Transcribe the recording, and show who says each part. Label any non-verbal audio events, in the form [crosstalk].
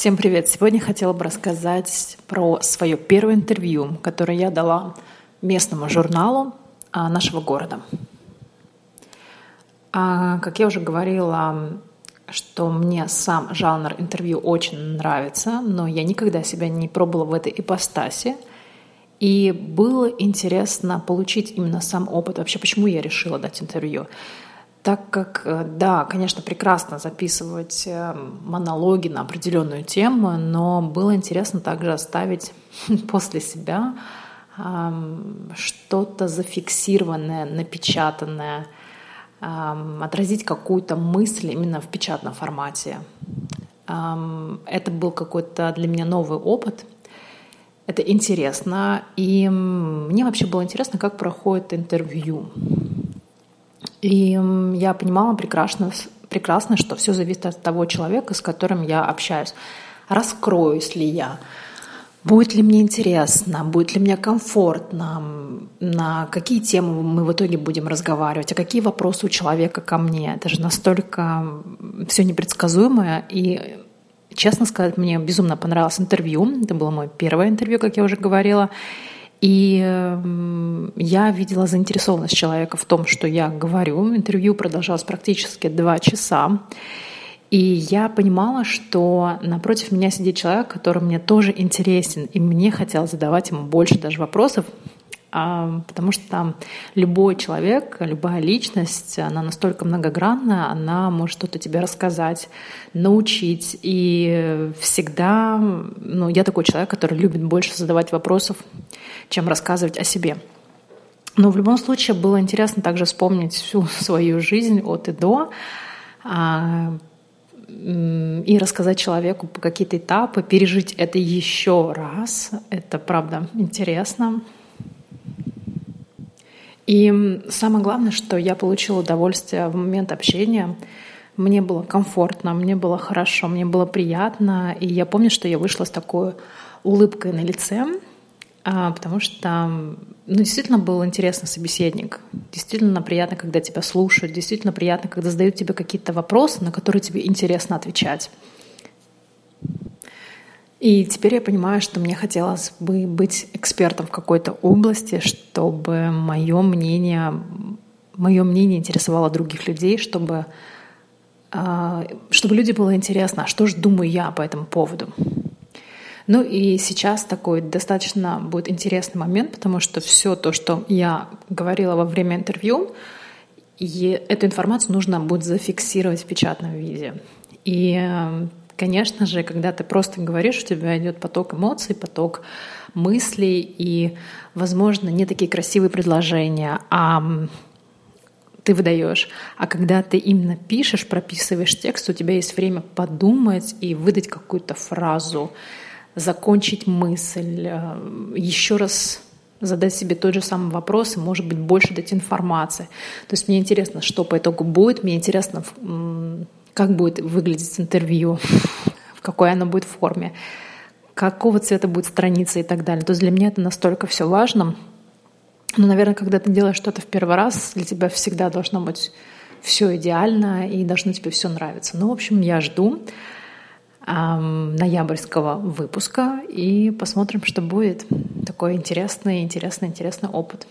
Speaker 1: Всем привет! Сегодня хотела бы рассказать про свое первое интервью, которое я дала местному журналу а, нашего города. А, как я уже говорила, что мне сам жанр интервью очень нравится, но я никогда себя не пробовала в этой ипостаси. И было интересно получить именно сам опыт. Вообще, почему я решила дать интервью? Так как, э, да, конечно, прекрасно записывать э, монологи на определенную тему, но было интересно также оставить [laughs] после себя что-то зафиксированное, напечатанное, отразить какую-то мысль именно в печатном формате. Это был какой-то для меня новый опыт. Это интересно. И мне вообще было интересно, как проходит интервью. И я понимала прекрасно, прекрасно, что все зависит от того человека, с которым я общаюсь. Раскроюсь ли я, будет ли мне интересно, будет ли мне комфортно, на какие темы мы в итоге будем разговаривать, а какие вопросы у человека ко мне. Это же настолько все непредсказуемое. И, честно сказать, мне безумно понравилось интервью. Это было мое первое интервью, как я уже говорила. И я видела заинтересованность человека в том, что я говорю. Интервью продолжалось практически два часа. И я понимала, что напротив меня сидит человек, который мне тоже интересен, и мне хотелось задавать ему больше даже вопросов, а, потому что любой человек, любая личность, она настолько многогранная, она может что-то тебе рассказать, научить. И всегда, ну, я такой человек, который любит больше задавать вопросов, чем рассказывать о себе. Но в любом случае было интересно также вспомнить всю [laughs] свою жизнь от и до, а, и рассказать человеку по какие-то этапы, пережить это еще раз. Это правда интересно. И самое главное, что я получила удовольствие в момент общения. Мне было комфортно, мне было хорошо, мне было приятно. И я помню, что я вышла с такой улыбкой на лице, потому что ну, действительно был интересный собеседник. Действительно приятно, когда тебя слушают. Действительно приятно, когда задают тебе какие-то вопросы, на которые тебе интересно отвечать. И теперь я понимаю, что мне хотелось бы быть экспертом в какой-то области, чтобы мое мнение, мое мнение интересовало других людей, чтобы, а, чтобы люди было интересно, а что же думаю я по этому поводу. Ну и сейчас такой достаточно будет интересный момент, потому что все то, что я говорила во время интервью, и эту информацию нужно будет зафиксировать в печатном виде. И Конечно же, когда ты просто говоришь, у тебя идет поток эмоций, поток мыслей, и, возможно, не такие красивые предложения, а ты выдаешь. А когда ты именно пишешь, прописываешь текст, у тебя есть время подумать и выдать какую-то фразу, закончить мысль, э, еще раз задать себе тот же самый вопрос и, может быть, больше дать информации. То есть мне интересно, что по итогу будет, мне интересно, как будет выглядеть интервью, [laughs] в какой оно будет форме, какого цвета будет страница и так далее. То есть для меня это настолько все важно. Но, наверное, когда ты делаешь что-то в первый раз, для тебя всегда должно быть все идеально и должно тебе все нравиться. Ну, в общем, я жду ноябрьского выпуска и посмотрим, что будет. Такой интересный, интересный, интересный опыт.